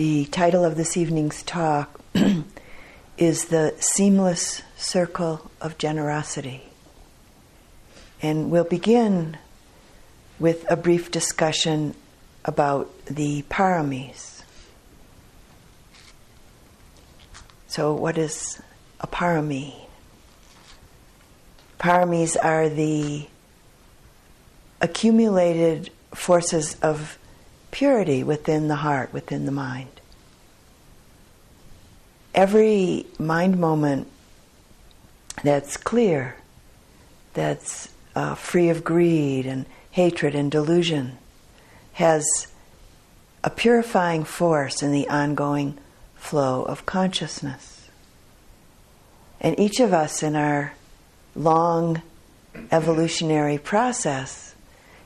The title of this evening's talk is The Seamless Circle of Generosity. And we'll begin with a brief discussion about the paramis. So, what is a parami? Paramis are the accumulated forces of purity within the heart, within the mind. Every mind moment that's clear, that's uh, free of greed and hatred and delusion, has a purifying force in the ongoing flow of consciousness. And each of us in our long evolutionary process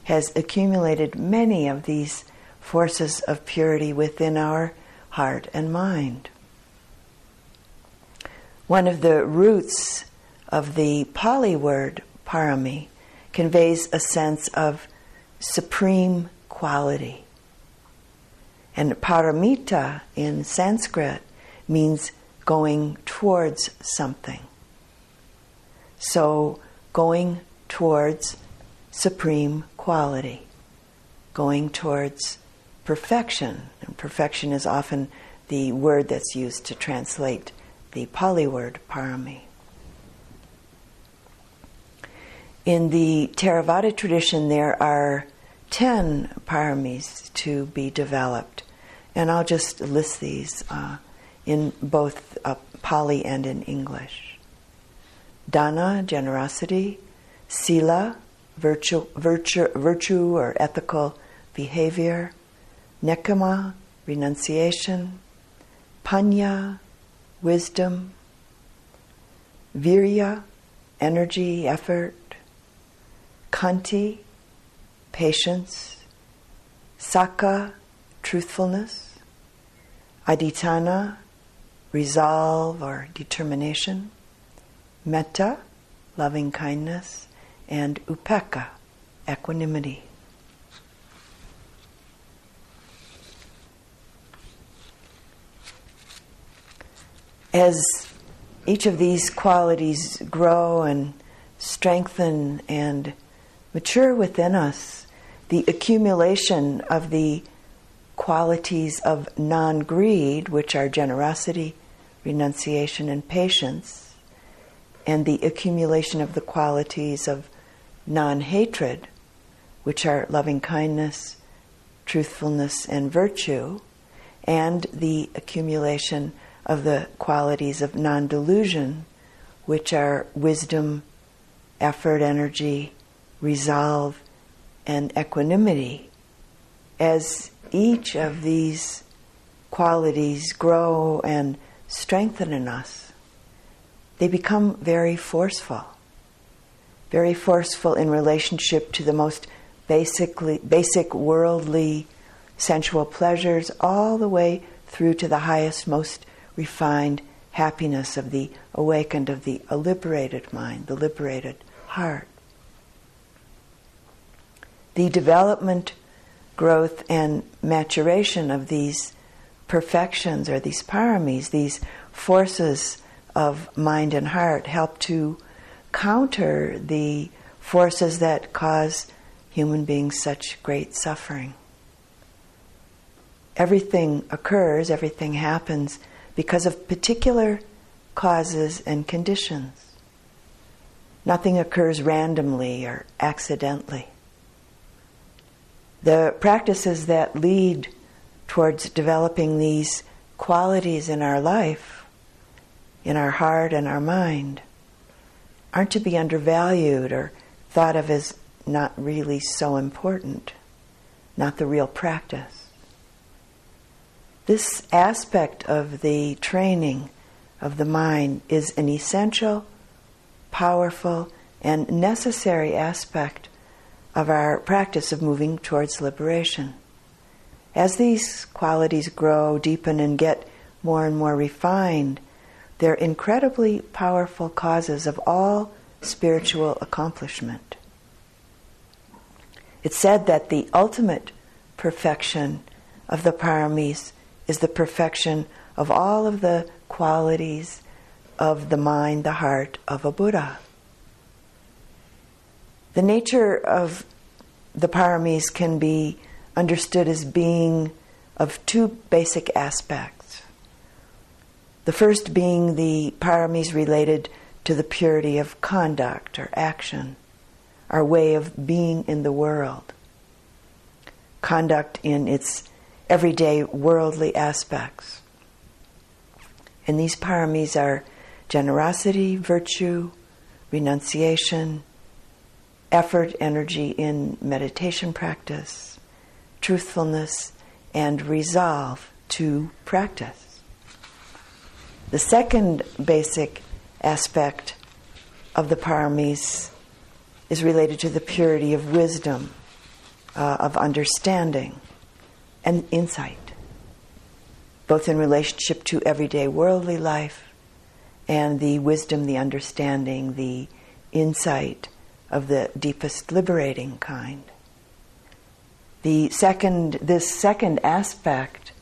has accumulated many of these forces of purity within our heart and mind. One of the roots of the Pali word parami conveys a sense of supreme quality. And paramita in Sanskrit means going towards something. So, going towards supreme quality, going towards perfection. And perfection is often the word that's used to translate the Pali word parami. In the Theravada tradition, there are 10 paramis to be developed, and I'll just list these uh, in both uh, Pali and in English. Dana, generosity, Sila, virtue, virtue, virtue or ethical behavior, Nekkhamma, renunciation, Panya, wisdom, Virya, energy, effort, khanti, patience, Sakka, truthfulness, adhitthana, resolve or determination, Metta, loving kindness, and Upekkha, equanimity. As each of these qualities grow and strengthen and mature within us, the accumulation of the qualities of non greed, which are generosity, renunciation, and patience, and the accumulation of the qualities of non hatred, which are loving kindness, truthfulness, and virtue, and the accumulation of the qualities of non delusion, which are wisdom, effort, energy, resolve, and equanimity. As each of these qualities grow and strengthen in us, they become very forceful very forceful in relationship to the most basically basic worldly sensual pleasures all the way through to the highest most refined happiness of the awakened of the liberated mind the liberated heart the development growth and maturation of these perfections or these paramis these forces of mind and heart help to counter the forces that cause human beings such great suffering. Everything occurs, everything happens because of particular causes and conditions. Nothing occurs randomly or accidentally. The practices that lead towards developing these qualities in our life, in our heart and our mind, aren't to be undervalued or thought of as not really so important, not the real practice. This aspect of the training of the mind is an essential, powerful, and necessary aspect of our practice of moving towards liberation. As these qualities grow, deepen, and get more and more refined, they're incredibly powerful causes of all spiritual accomplishment. It's said that the ultimate perfection of the paramis is the perfection of all of the qualities of the mind, the heart of a Buddha. The nature of the paramis can be understood as being of two basic aspects. The first being the paramis related to the purity of conduct or action, our way of being in the world. Conduct in its everyday worldly aspects. And these paramis are generosity, virtue, renunciation, effort, energy in meditation practice, truthfulness, and resolve to practice. The second basic aspect of the paramis is related to the purity of wisdom, uh, of understanding, and insight, both in relationship to everyday worldly life and the wisdom, the understanding, the insight of the deepest liberating kind. The second, this second aspect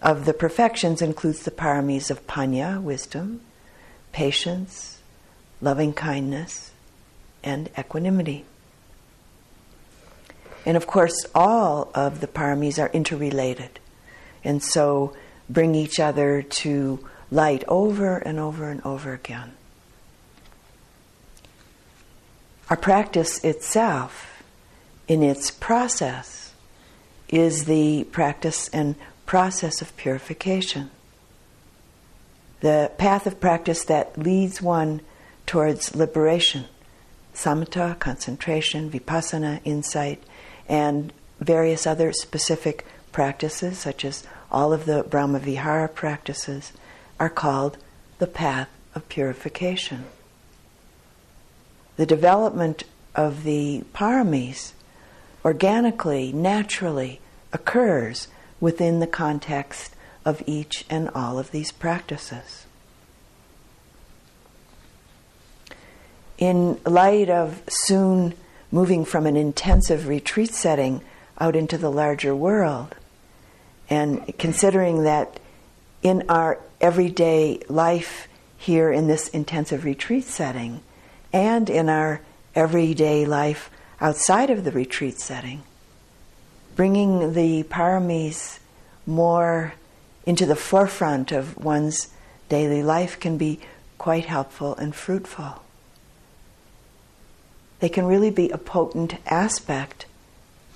of the perfections includes the paramis of panya, wisdom, patience, loving kindness, and equanimity. And of course, all of the paramis are interrelated, and so bring each other to light over and over and over again. Our practice itself, in its process, is the practice and process of purification. The path of practice that leads one towards liberation, samatha, concentration, vipassana, insight, and various other specific practices, such as all of the Brahmavihara practices, are called the path of purification the development of the paramis organically, naturally occurs within the context of each and all of these practices. In light of soon moving from an intensive retreat setting out into the larger world, and considering that in our everyday life here in this intensive retreat setting, and in our everyday life outside of the retreat setting, bringing the paramis more into the forefront of one's daily life can be quite helpful and fruitful. They can really be a potent aspect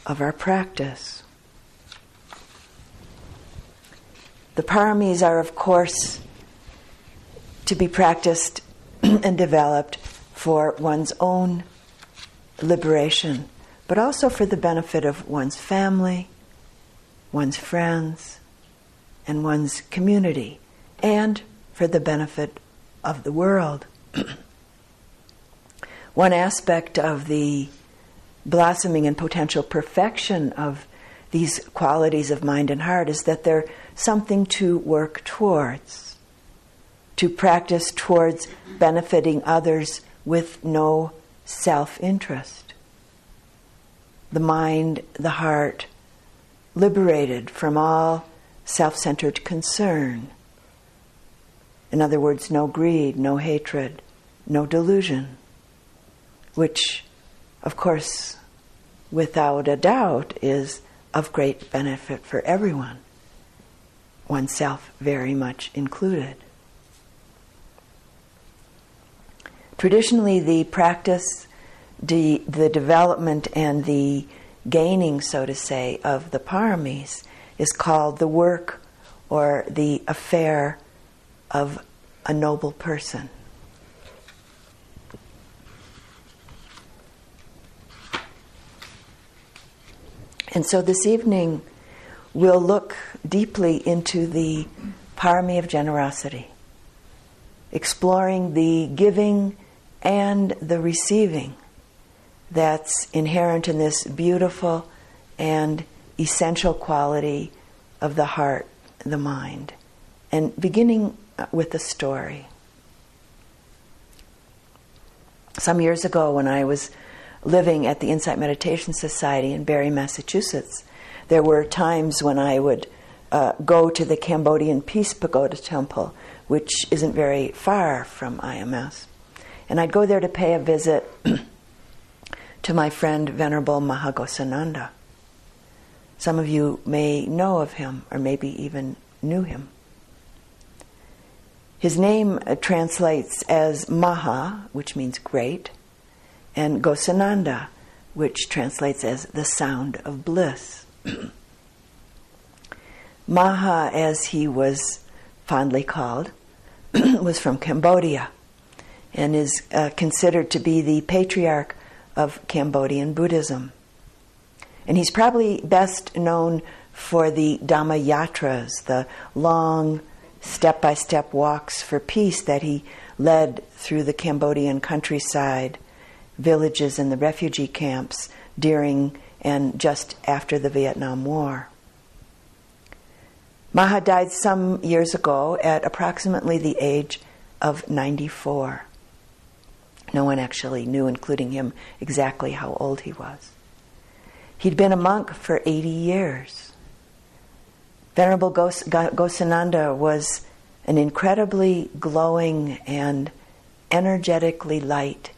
of our practice. The paramis are, of course, to be practiced and developed for one's own liberation, but also for the benefit of one's family, one's friends, and one's community, and for the benefit of the world. One aspect of the blossoming and potential perfection of these qualities of mind and heart is that they're something to work towards, to practice towards benefiting others with no self interest. The mind, the heart, liberated from all self centered concern. In other words, no greed, no hatred, no delusion, which, of course, without a doubt, is of great benefit for everyone, oneself very much included. Traditionally, the practice, the, the development, and the gaining, so to say, of the paramis is called the work or the affair of a noble person. And so this evening, we'll look deeply into the parami of generosity, exploring the giving and the receiving that's inherent in this beautiful and essential quality of the heart, the mind. And beginning uh, with a story. Some years ago, when I was living at the Insight Meditation Society in Barre, Massachusetts, there were times when I would uh, go to the Cambodian Peace Pagoda Temple, which isn't very far from IMS. And I'd go there to pay a visit to my friend Venerable Maha Ghosananda. Some of you may know of him, or maybe even knew him. His name uh, translates as Maha, which means great, and Ghosananda, which translates as the sound of bliss. Maha, as he was fondly called, was from Cambodia and is uh, considered to be the patriarch of Cambodian Buddhism. And he's probably best known for the Dhamma Yatras, the long step by step walks for peace that he led through the Cambodian countryside, villages, and the refugee camps during and just after the Vietnam War. Maha died some years ago at approximately the age of 94. No one actually knew, including him, exactly how old he was. He'd been a monk for 80 years. Venerable Gos- Ghosananda was an incredibly glowing and energetically light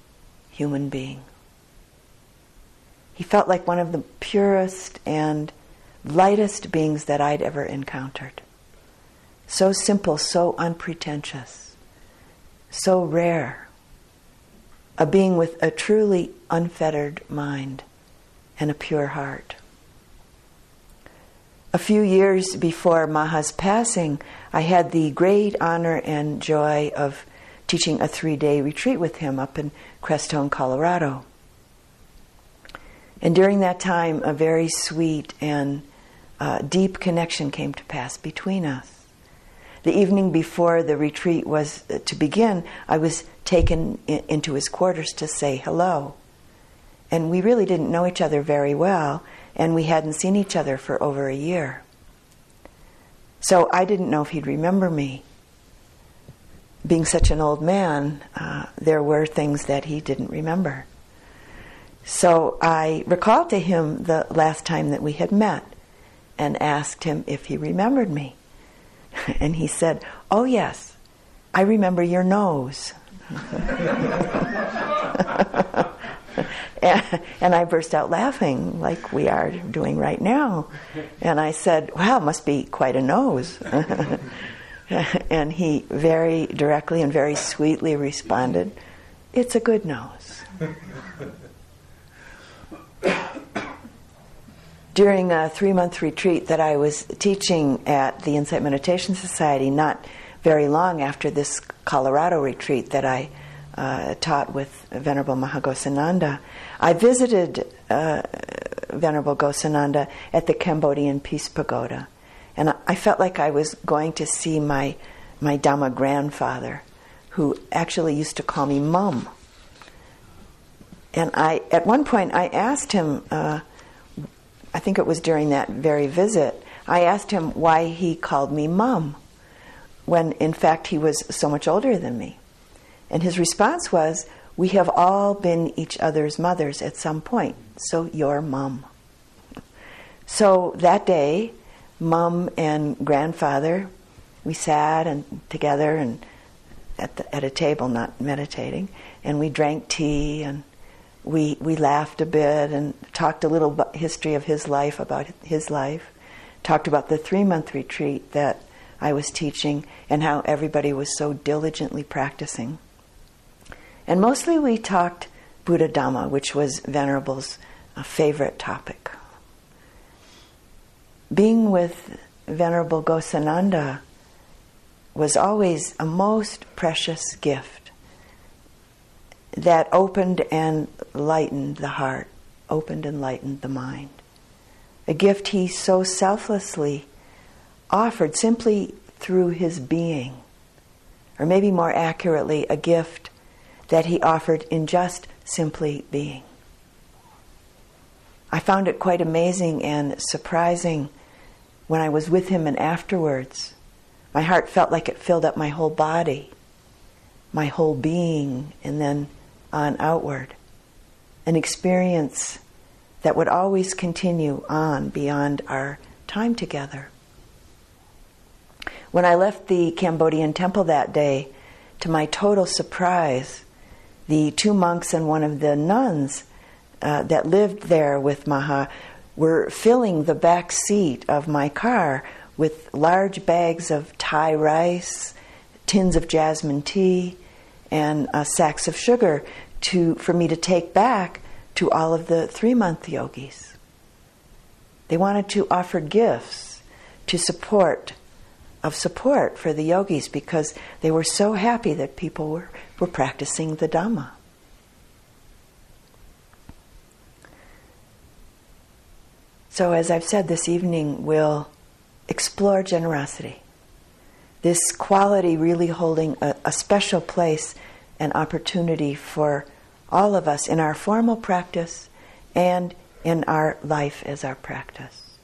human being. He felt like one of the purest and lightest beings that I'd ever encountered. So simple, so unpretentious, so rare. A being with a truly unfettered mind and a pure heart. A few years before Maha's passing, I had the great honor and joy of teaching a three day retreat with him up in Crestone, Colorado. And during that time, a very sweet and uh, deep connection came to pass between us. The evening before the retreat was uh, to begin, I was taken in, into his quarters to say hello. And we really didn't know each other very well, and we hadn't seen each other for over a year. So I didn't know if he'd remember me. Being such an old man, uh, there were things that he didn't remember. So I recalled to him the last time that we had met and asked him if he remembered me. And he said, Oh, yes, I remember your nose. and I burst out laughing like we are doing right now. And I said, Wow, must be quite a nose. and he very directly and very sweetly responded, It's a good nose. During a three month retreat that I was teaching at the Insight Meditation Society, not very long after this Colorado retreat that I uh, taught with Venerable Maha Ghosananda, I visited uh, Venerable Ghosananda at the Cambodian Peace Pagoda, and I felt like I was going to see my my Dhamma grandfather, who actually used to call me Mum. And I, at one point, I asked him. Uh, I think it was during that very visit. I asked him why he called me Mum, when in fact he was so much older than me. And his response was, we have all been each other's mothers at some point, so you're mum. So that day, mum and grandfather, we sat and together and at, the, at a table, not meditating, and we drank tea and we we laughed a bit and talked a little history of his life about his life, talked about the three month retreat that I was teaching and how everybody was so diligently practicing. And mostly we talked Buddha Dhamma, which was Venerable's uh, favorite topic. Being with Venerable Ghosananda was always a most precious gift that opened and lightened the heart, opened and lightened the mind. A gift he so selflessly offered simply through his being, or maybe more accurately, a gift that he offered in just simply being. I found it quite amazing and surprising when I was with him and afterwards. My heart felt like it filled up my whole body, my whole being, and then on outward. An experience that would always continue on beyond our time together. When I left the Cambodian temple that day, to my total surprise, the two monks and one of the nuns uh, that lived there with Maha were filling the back seat of my car with large bags of Thai rice, tins of jasmine tea, and uh, sacks of sugar to, for me to take back to all of the three month yogis. They wanted to offer gifts to support, of support for the yogis because they were so happy that people were, were practicing the Dhamma. So, as I've said this evening, we'll explore generosity. This quality really holding a, a special place and opportunity for all of us in our formal practice and in our life as our practice.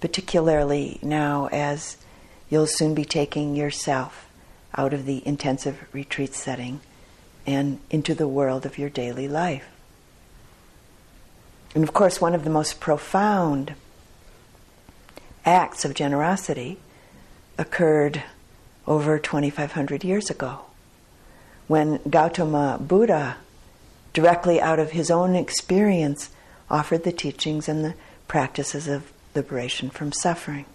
Particularly now, as you'll soon be taking yourself out of the intensive retreat setting and into the world of your daily life. And of course, one of the most profound acts of generosity occurred over 2,500 years ago when Gautama Buddha, directly out of his own experience, offered the teachings and the practices of liberation from suffering.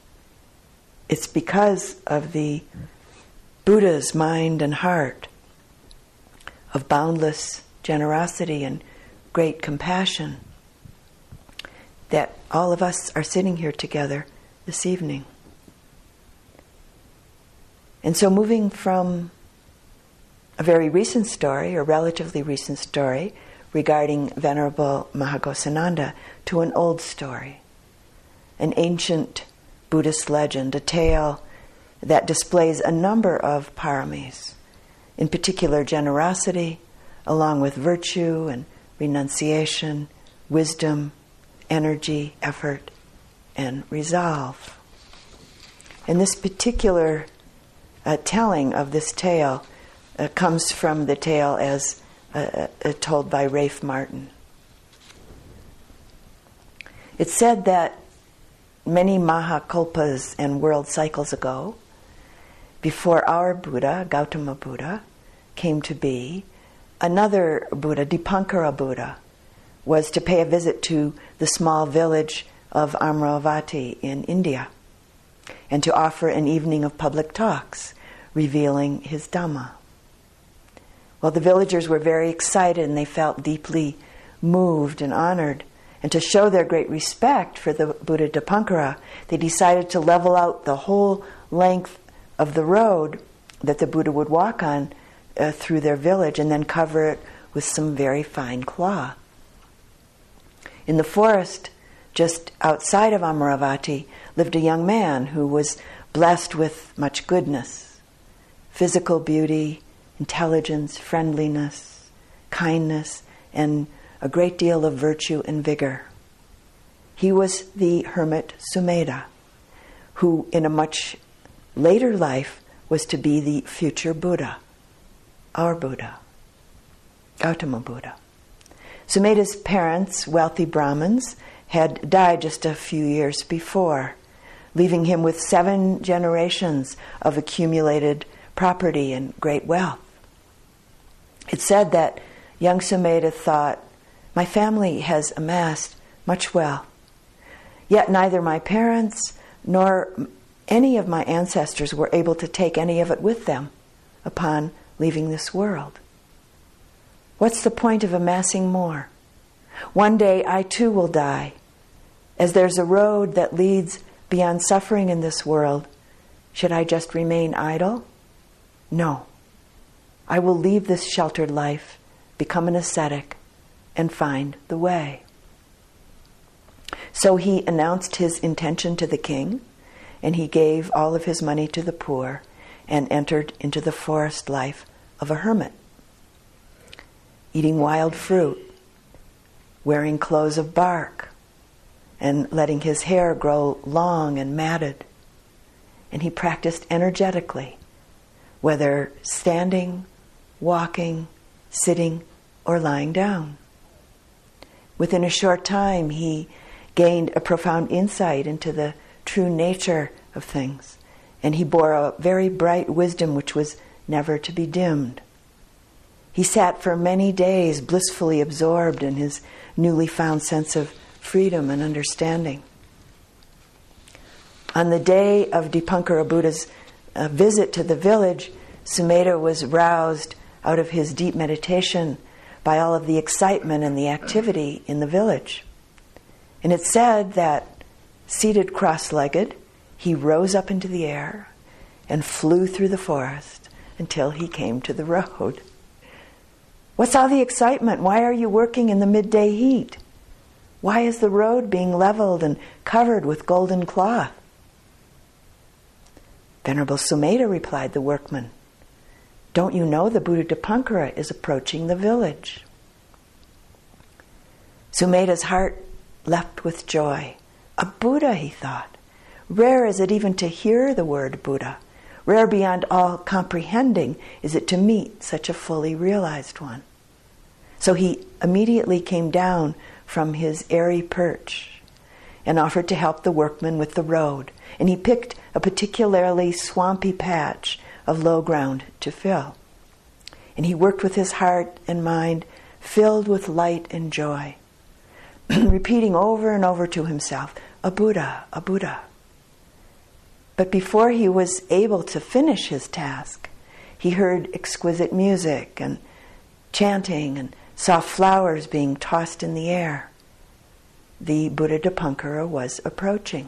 It's because of the Buddha's mind and heart of boundless generosity and great compassion that all of us are sitting here together this evening. And so, moving from a very recent story, or relatively recent story, regarding Venerable Maha Ghosananda to an old story, an ancient Buddhist legend, a tale that displays a number of paramis, in particular generosity, along with virtue and renunciation, wisdom, energy, effort, and resolve. And this particular uh, telling of this tale uh, comes from the tale as uh, uh told by Rafe Martin. It's said that many Mahakalpas and world cycles ago, before our Buddha, Gautama Buddha, came to be, another Buddha, Dipankara Buddha, was to pay a visit to the small village of Amravati in India and to offer an evening of public talks revealing his Dhamma. Well, the villagers were very excited and they felt deeply moved and honored. And to show their great respect for the Buddha Dipankara, they decided to level out the whole length of the road that the Buddha would walk on uh, through their village and then cover it with some very fine cloth. In the forest, just outside of Amaravati, lived a young man who was blessed with much goodness, physical beauty, intelligence, friendliness, kindness, and a great deal of virtue and vigor. He was the hermit Sumedha, who in a much later life was to be the future Buddha, our Buddha, Gautama Buddha. Sumedha's parents, wealthy Brahmins, had died just a few years before, leaving him with seven generations of accumulated property and great wealth. It said that young Sumedha thought, My family has amassed much wealth, yet neither my parents nor any of my ancestors were able to take any of it with them upon leaving this world. What's the point of amassing more? One day I too will die. As there's a road that leads beyond suffering in this world, should I just remain idle? No. I will leave this sheltered life, become an ascetic, and find the way. So he announced his intention to the king, and he gave all of his money to the poor and entered into the forest life of a hermit eating wild fruit, wearing clothes of bark, and letting his hair grow long and matted. And he practiced energetically, whether standing, walking, sitting, or lying down. Within a short time, he gained a profound insight into the true nature of things and he bore a very bright wisdom which was never to be dimmed. He sat for many days blissfully absorbed in his newly found sense of freedom and understanding. On the day of Dipankara Buddha's uh, visit to the village, Sumedha was roused out of his deep meditation by all of the excitement and the activity in the village. And it said that, seated cross legged, he rose up into the air and flew through the forest until he came to the road. What's all the excitement? Why are you working in the midday heat? Why is the road being leveled and covered with golden cloth? Venerable Sumedha, replied the workman, don't you know the Buddha Dipankara is approaching the village? Sumedha's heart leapt with joy. A Buddha, he thought. Rare is it even to hear the word Buddha. Rare beyond all comprehending is it to meet such a fully realized one. So he immediately came down from his airy perch and offered to help the workmen with the road. And he picked a particularly swampy patch of low ground to fill. And he worked with his heart and mind filled with light and joy, repeating over and over to himself, a Buddha, a Buddha. But before he was able to finish his task, he heard exquisite music and chanting and saw flowers being tossed in the air. The Buddha Dipankara was approaching.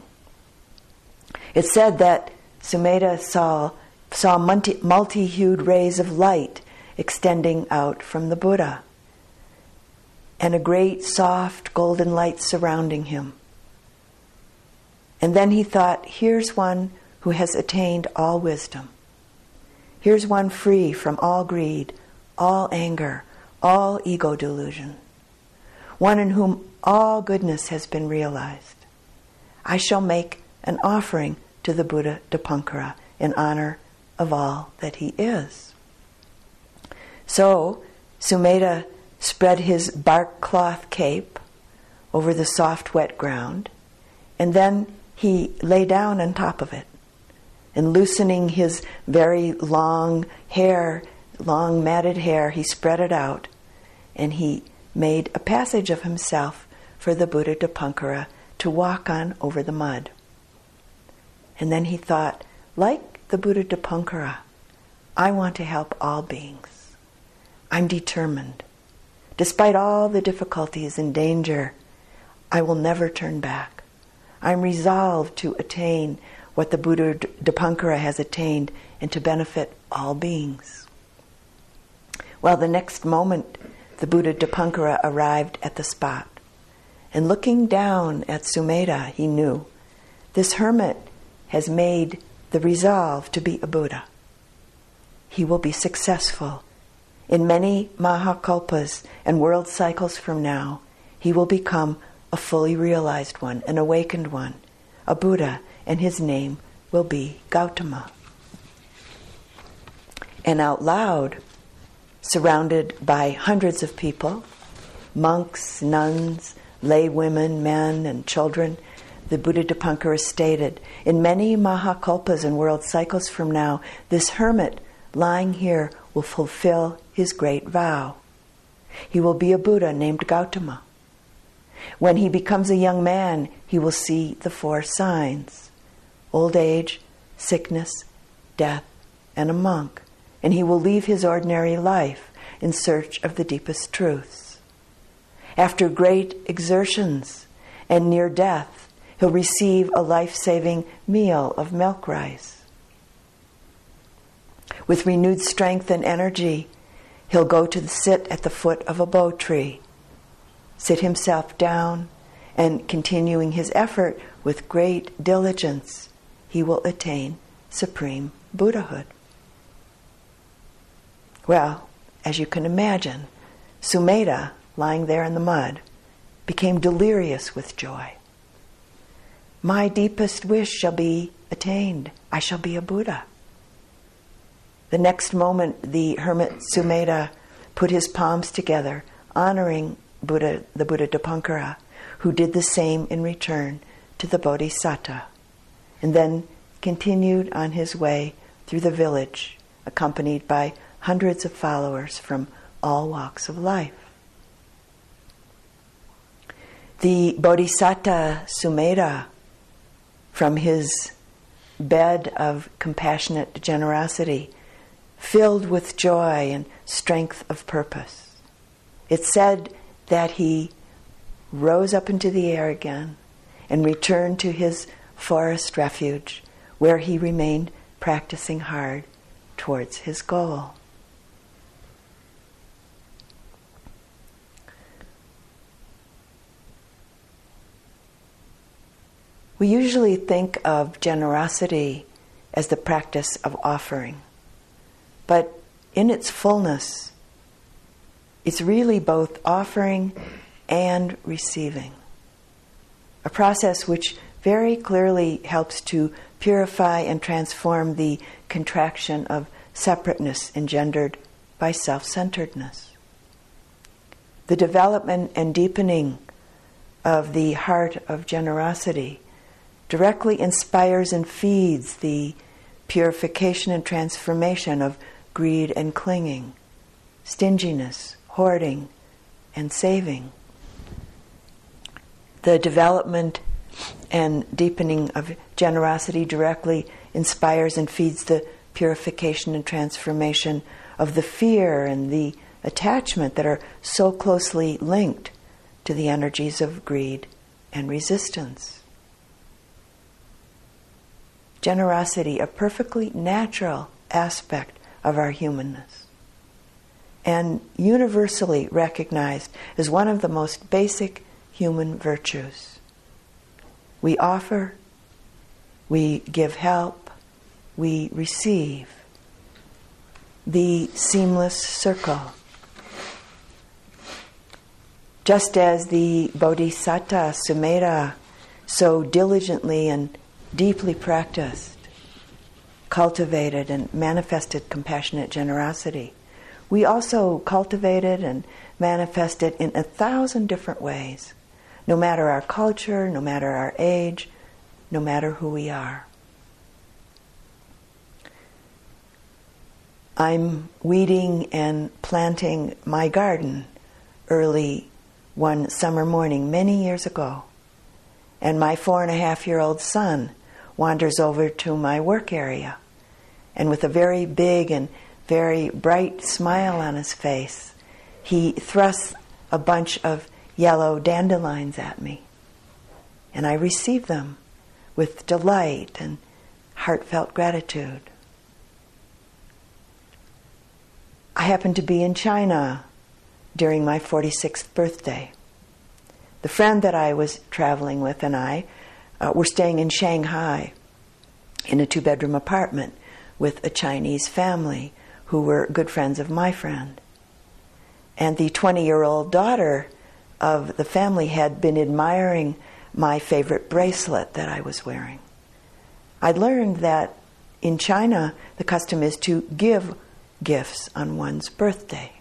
It said that Sumedha saw, saw multi hued rays of light extending out from the Buddha and a great soft golden light surrounding him. And then he thought, here's one who has attained all wisdom. Here's one free from all greed, all anger, all ego delusion. One in whom all goodness has been realized. I shall make an offering to the Buddha Dipankara in honor of all that he is. So, Sumedha spread his bark cloth cape over the soft, wet ground, and then he lay down on top of it and loosening his very long hair, long matted hair, he spread it out and he made a passage of himself for the Buddha Dipankara to walk on over the mud. And then he thought, like the Buddha Dipankara, I want to help all beings. I'm determined. Despite all the difficulties and danger, I will never turn back. I'm resolved to attain what the Buddha Dipankara has attained and to benefit all beings. Well, the next moment, the Buddha Dipankara arrived at the spot. And looking down at Sumedha, he knew this hermit has made the resolve to be a Buddha. He will be successful. In many Mahakalpas and world cycles from now, he will become a fully realized one, an awakened one, a Buddha and his name will be Gautama. And out loud, surrounded by hundreds of people monks, nuns, lay women, men, and children, the Buddha Dipankara stated In many Mahakalpas and world cycles from now, this hermit lying here will fulfill his great vow. He will be a Buddha named Gautama. When he becomes a young man, he will see the four signs old age, sickness, death, and a monk, and he will leave his ordinary life in search of the deepest truths. After great exertions and near death, he'll receive a life saving meal of milk rice. With renewed strength and energy, he'll go to sit at the foot of a bo tree, sit himself down, and continuing his effort with great diligence, he will attain supreme Buddhahood. Well, as you can imagine, Sumedha, lying there in the mud, became delirious with joy. My deepest wish shall be attained. I shall be a Buddha. The next moment, the hermit Sumedha put his palms together, honoring Buddha, the Buddha Dipankara, who did the same in return to the Bodhisattva. And then continued on his way through the village, accompanied by hundreds of followers from all walks of life. The Bodhisatta Sumedha, from his bed of compassionate generosity, filled with joy and strength of purpose. It said that he rose up into the air again and returned to his forest refuge, where he remained practicing hard towards his goal. We usually think of generosity as the practice of offering, but in its fullness, it's really both offering and receiving. A process which very clearly helps to purify and transform the contraction of separateness engendered by self centeredness. The development and deepening of the heart of generosity directly inspires and feeds the purification and transformation of greed and clinging, stinginess, hoarding, and saving. The development and deepening of generosity directly inspires and feeds the purification and transformation of the fear and the attachment that are so closely linked to the energies of greed and resistance. Generosity, a perfectly natural aspect of our humanness, and universally recognized as one of the most basic human virtues. We offer, we give help, we receive. The seamless circle. Just as the Bodhisatta Sumedha so diligently and deeply practiced, cultivated, and manifested compassionate generosity, we also cultivated and manifested in a thousand different ways no matter our culture, no matter our age, no matter who we are. I'm weeding and planting my garden early one summer morning many years ago, and my four and a half year old son wanders over to my work area, and with a very big and very bright smile on his face, he thrusts a bunch of yellow dandelions at me. And I receive them with delight and heartfelt gratitude. I happened to be in China during my 46th birthday. The friend that I was traveling with and I uh, were staying in Shanghai in a two bedroom apartment with a Chinese family who were good friends of my friend. And the 20 year old daughter of the family had been admiring my favorite bracelet that I was wearing. I learned that in China, the custom is to give gifts on one's birthday.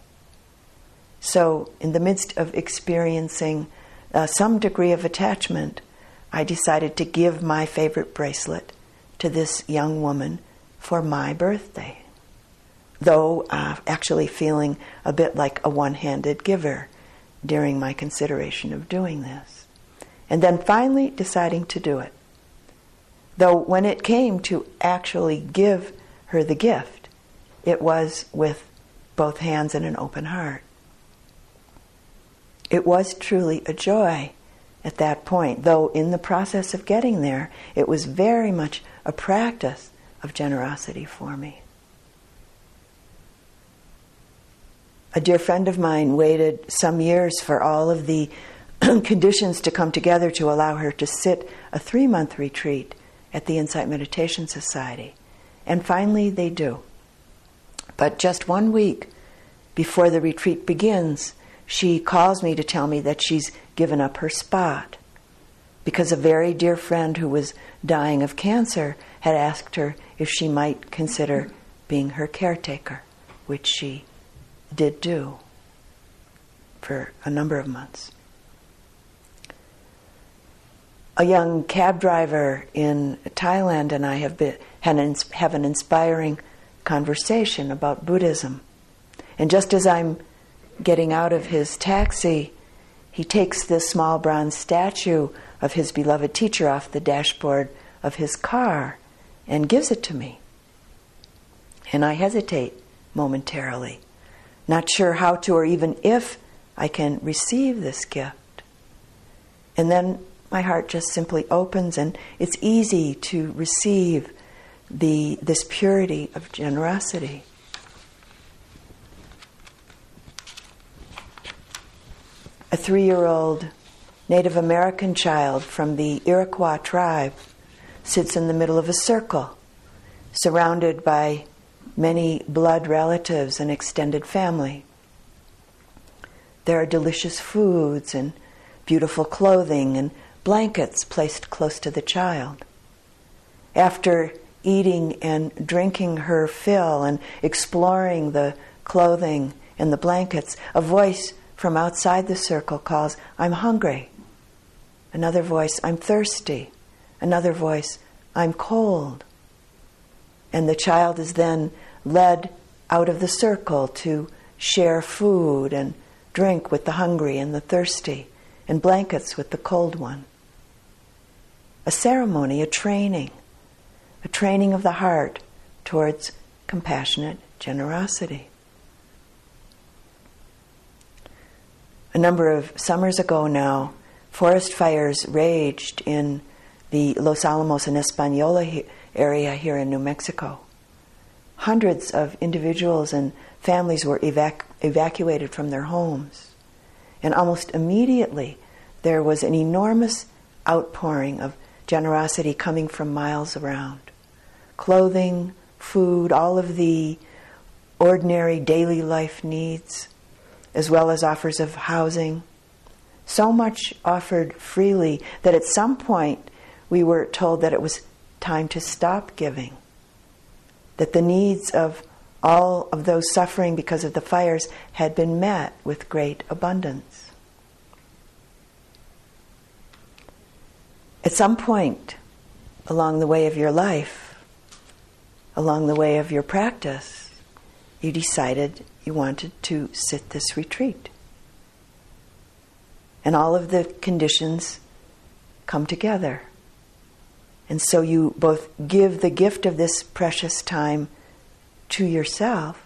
So, in the midst of experiencing uh, some degree of attachment, I decided to give my favorite bracelet to this young woman for my birthday. Though uh, actually feeling a bit like a one handed giver during my consideration of doing this. And then finally deciding to do it. Though when it came to actually give her the gift, it was with both hands and an open heart. It was truly a joy at that point, though in the process of getting there, it was very much a practice of generosity for me. a dear friend of mine waited some years for all of the conditions to come together to allow her to sit a three month retreat at the Insight Meditation Society. And finally, they do. But just one week before the retreat begins, she calls me to tell me that she's given up her spot because a very dear friend who was dying of cancer had asked her if she might consider being her caretaker, which she did do for a number of months. a young cab driver in Thailand and I have, been, have an inspiring conversation about Buddhism. And just as I'm getting out of his taxi, he takes this small bronze statue of his beloved teacher off the dashboard of his car and gives it to me. And I hesitate momentarily, not sure how to or even if I can receive this gift. And then my heart just simply opens and it's easy to receive the, this purity of generosity. A three year old Native American child from the Iroquois tribe sits in the middle of a circle, surrounded by many blood relatives and extended family. There are delicious foods and beautiful clothing and blankets placed close to the child. After eating and drinking her fill and exploring the clothing and the blankets, a voice from outside the circle calls, I'm hungry. Another voice, I'm thirsty. Another voice, I'm cold. And the child is then led out of the circle to share food and drink with the hungry and the thirsty, and blankets with the cold one a ceremony, a training, a training of the heart towards compassionate generosity. A number of summers ago now, forest fires raged in the Los Alamos and Espanola area here in New Mexico. Hundreds of individuals and families were evac- evacuated from their homes. And almost immediately, there was an enormous outpouring of generosity coming from miles around. Clothing, food, all of the ordinary daily life needs, as well as offers of housing. So much offered freely that at some point we were told that it was time to stop giving, that the needs of all of those suffering because of the fires had been met with great abundance. At some point along the way of your life, along the way of your practice, you decided you wanted to sit this retreat. And all of the conditions come together. And so you both give the gift of this precious time to yourself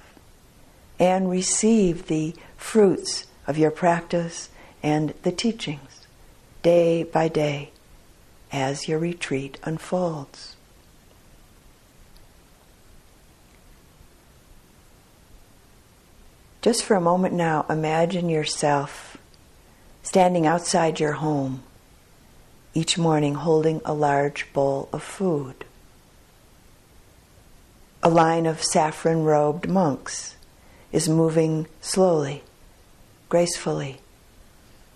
and receive the fruits of your practice and the teachings day by day as your retreat unfolds. Just for a moment now, imagine yourself standing outside your home each morning holding a large bowl of food. A line of saffron robed monks is moving slowly, gracefully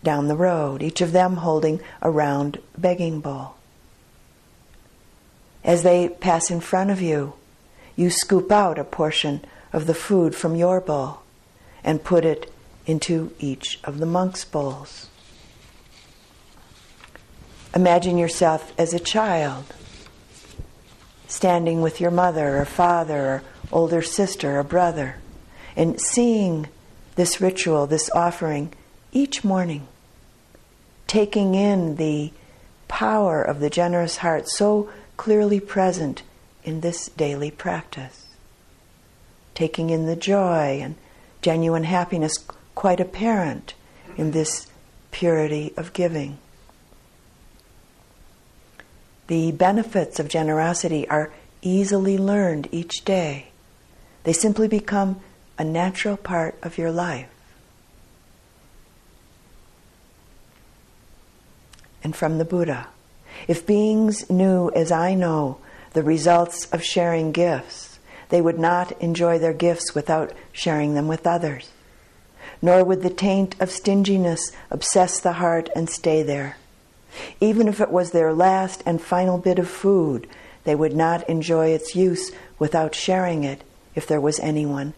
down the road, each of them holding a round begging bowl. As they pass in front of you, you scoop out a portion of the food from your bowl and put it into each of the monks' bowls. Imagine yourself as a child, standing with your mother or father or older sister or brother, and seeing this ritual, this offering each morning, taking in the power of the generous heart so clearly present in this daily practice, taking in the joy and genuine happiness quite apparent in this purity of giving. The benefits of generosity are easily learned each day. They simply become a natural part of your life. and from the Buddha. If beings knew, as I know, the results of sharing gifts, they would not enjoy their gifts without sharing them with others. Nor would the taint of stinginess obsess the heart and stay there. Even if it was their last and final bit of food, they would not enjoy its use without sharing it if there was anyone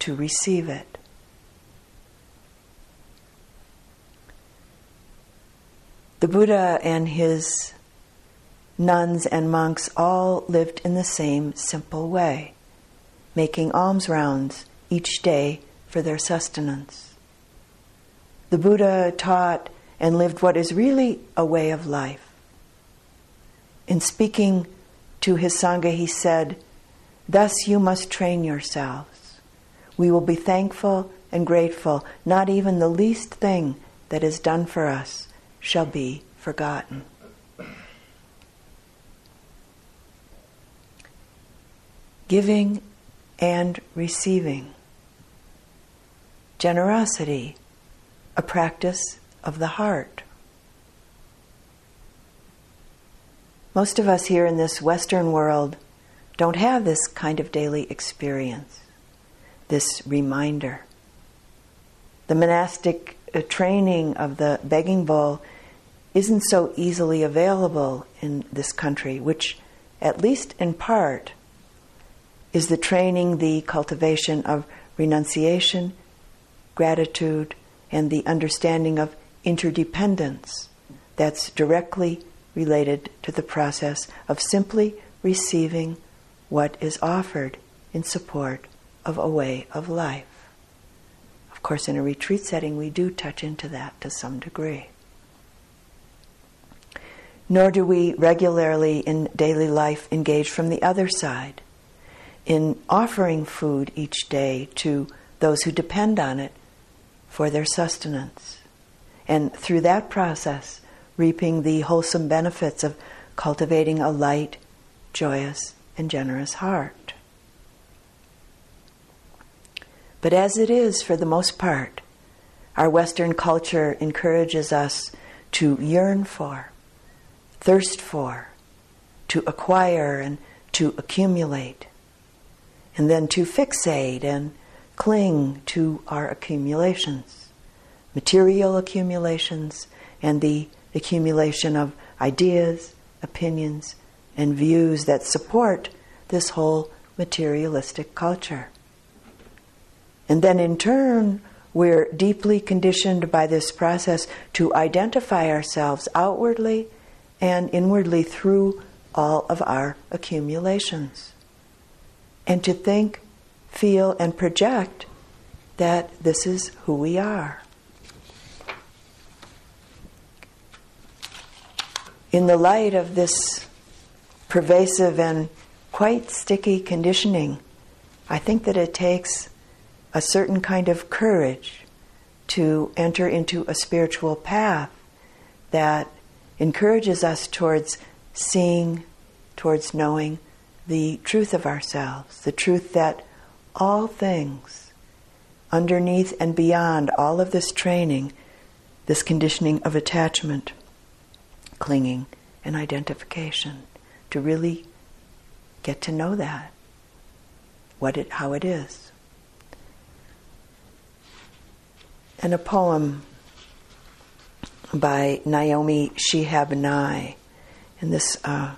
to receive it. The Buddha and his nuns and monks all lived in the same simple way, making alms rounds each day for their sustenance. The Buddha taught and lived what is really a way of life. In speaking to his Sangha, he said, Thus you must train yourselves. We will be thankful and grateful. Not even the least thing that is done for us shall be forgotten. Giving and receiving. Generosity, a practice of the heart. Most of us here in this Western world don't have this kind of daily experience, this reminder. The monastic uh, training of the begging bowl isn't so easily available in this country, which, at least in part, is the training, the cultivation of renunciation, gratitude, and the understanding of interdependence that's directly related to the process of simply receiving what is offered in support of a way of life. Of course, in a retreat setting, we do touch into that to some degree. Nor do we regularly in daily life engage from the other side in offering food each day to those who depend on it for their sustenance. And through that process, reaping the wholesome benefits of cultivating a light, joyous, and generous heart. But as it is for the most part, our Western culture encourages us to yearn for, thirst for, to acquire, and to accumulate, and then to fixate and cling to our accumulations, material accumulations, and the accumulation of ideas, opinions, and views that support this whole materialistic culture. And then in turn, we're deeply conditioned by this process to identify ourselves outwardly and inwardly through all of our accumulations. And to think, feel, and project that this is who we are. In the light of this pervasive and quite sticky conditioning, I think that it takes a certain kind of courage to enter into a spiritual path that encourages us towards seeing, towards knowing the truth of ourselves, the truth that all things, underneath and beyond all of this training, this conditioning of attachment, clinging, and identification, to really get to know that, what it, how it is. And a poem by Naomi Shihab Nye, and this uh,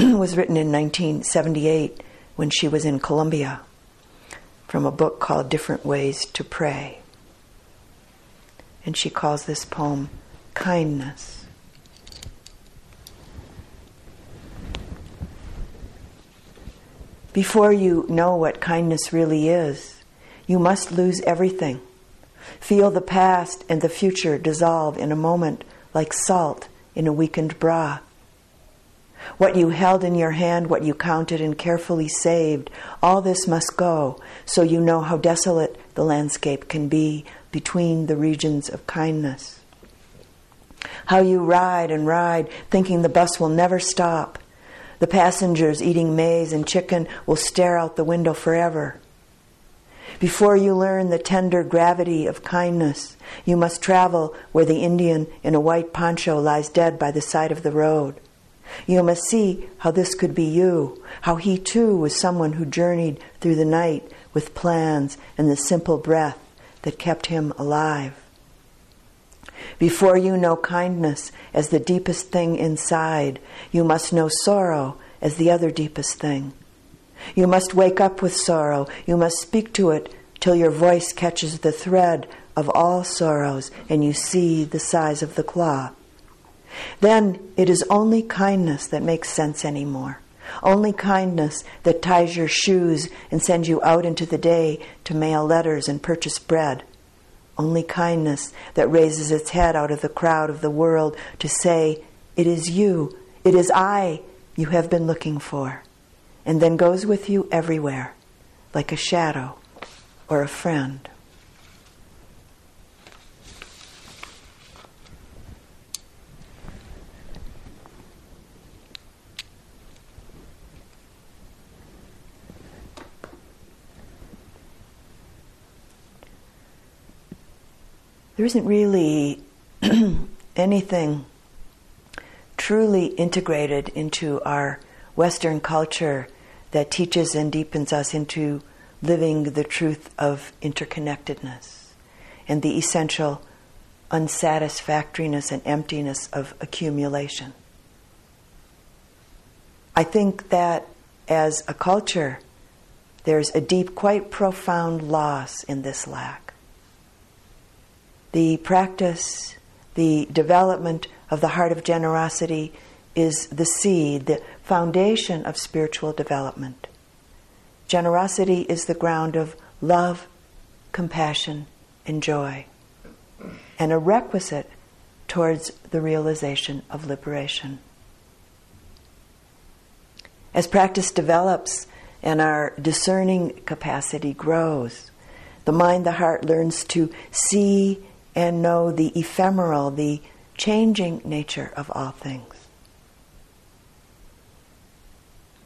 was written in 1978 when she was in Colombia from a book called Different Ways to Pray. And she calls this poem Kindness. Before you know what kindness really is, you must lose everything. Feel the past and the future dissolve in a moment like salt in a weakened broth. What you held in your hand, what you counted and carefully saved, all this must go so you know how desolate the landscape can be between the regions of kindness. How you ride and ride, thinking the bus will never stop, the passengers eating maize and chicken will stare out the window forever. Before you learn the tender gravity of kindness, you must travel where the Indian in a white poncho lies dead by the side of the road. You must see how this could be you, how he too was someone who journeyed through the night with plans and the simple breath that kept him alive. Before you know kindness as the deepest thing inside, you must know sorrow as the other deepest thing. You must wake up with sorrow. You must speak to it till your voice catches the thread of all sorrows and you see the size of the cloth. Then it is only kindness that makes sense anymore. Only kindness that ties your shoes and sends you out into the day to mail letters and purchase bread. Only kindness that raises its head out of the crowd of the world to say, It is you, it is I you have been looking for, and then goes with you everywhere, like a shadow or a friend. There isn't really anything truly integrated into our Western culture that teaches and deepens us into living the truth of interconnectedness and the essential unsatisfactoriness and emptiness of accumulation. I think that as a culture, there's a deep, quite profound loss in this lack the practice, the development of the heart of generosity is the seed, the foundation of spiritual development. Generosity is the ground of love, compassion, and joy, and a requisite towards the realization of liberation. As practice develops and our discerning capacity grows, the mind, the heart learns to see and know the ephemeral, the changing nature of all things.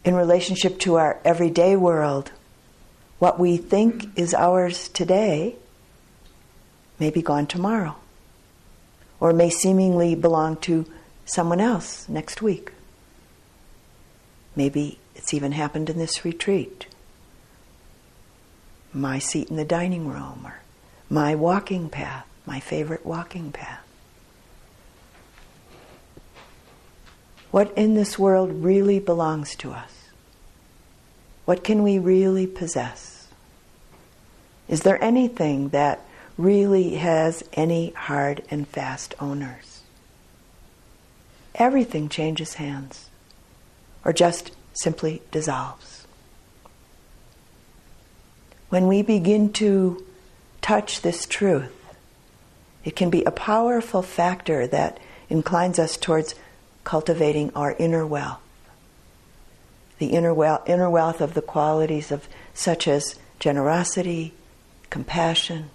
In relationship to our everyday world, what we think is ours today may be gone tomorrow, or may seemingly belong to someone else next week. Maybe it's even happened in this retreat. My seat in the dining room, or my walking path my favorite walking path. What in this world really belongs to us? What can we really possess? Is there anything that really has any hard and fast owners? Everything changes hands or just simply dissolves. When we begin to touch this truth, it can be a powerful factor that inclines us towards cultivating our inner wealth. The inner wealth, inner wealth of the qualities of such as generosity, compassion,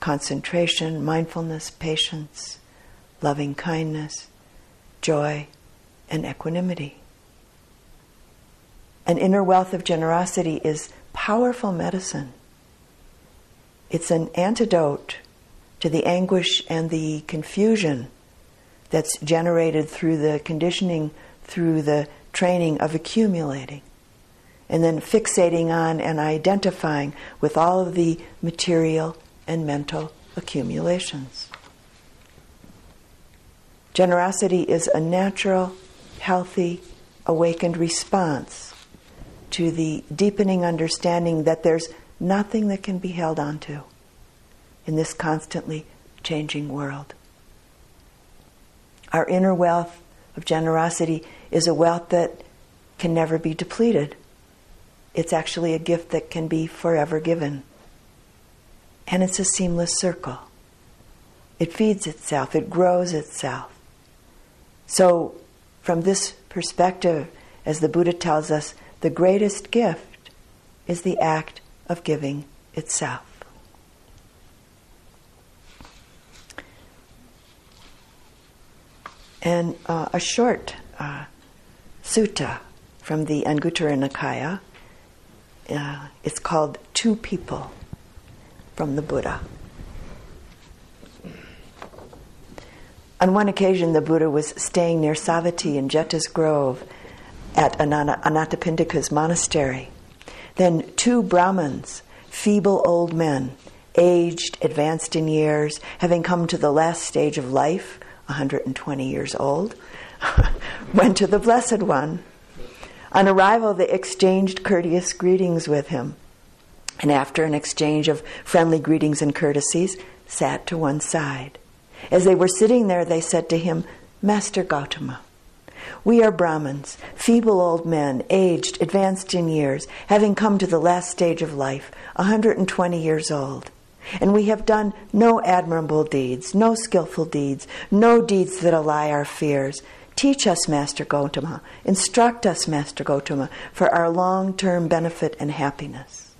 concentration, mindfulness, patience, loving kindness, joy, and equanimity. An inner wealth of generosity is powerful medicine. It's an antidote to the anguish and the confusion that's generated through the conditioning, through the training of accumulating, and then fixating on and identifying with all of the material and mental accumulations. Generosity is a natural, healthy, awakened response to the deepening understanding that there's nothing that can be held onto in this constantly changing world. Our inner wealth of generosity is a wealth that can never be depleted. It's actually a gift that can be forever given. And it's a seamless circle. It feeds itself, it grows itself. So, from this perspective, as the Buddha tells us, the greatest gift is the act of giving itself. And uh, a short uh, sutta from the Anguttara Nikaya. Uh, it's called Two People from the Buddha. On one occasion, the Buddha was staying near Savatthi in Jeta's Grove at Anathapindika's monastery. Then two Brahmins, feeble old men, aged, advanced in years, having come to the last stage of life, 120 years old, went to the Blessed One. On arrival, they exchanged courteous greetings with him. And after an exchange of friendly greetings and courtesies, sat to one side. As they were sitting there, they said to him, Master Gautama. We are Brahmins, feeble old men, aged, advanced in years, having come to the last stage of life, 120 years old. And we have done no admirable deeds, no skillful deeds, no deeds that allay our fears. Teach us, Master Gautama. Instruct us, Master Gautama, for our long term benefit and happiness.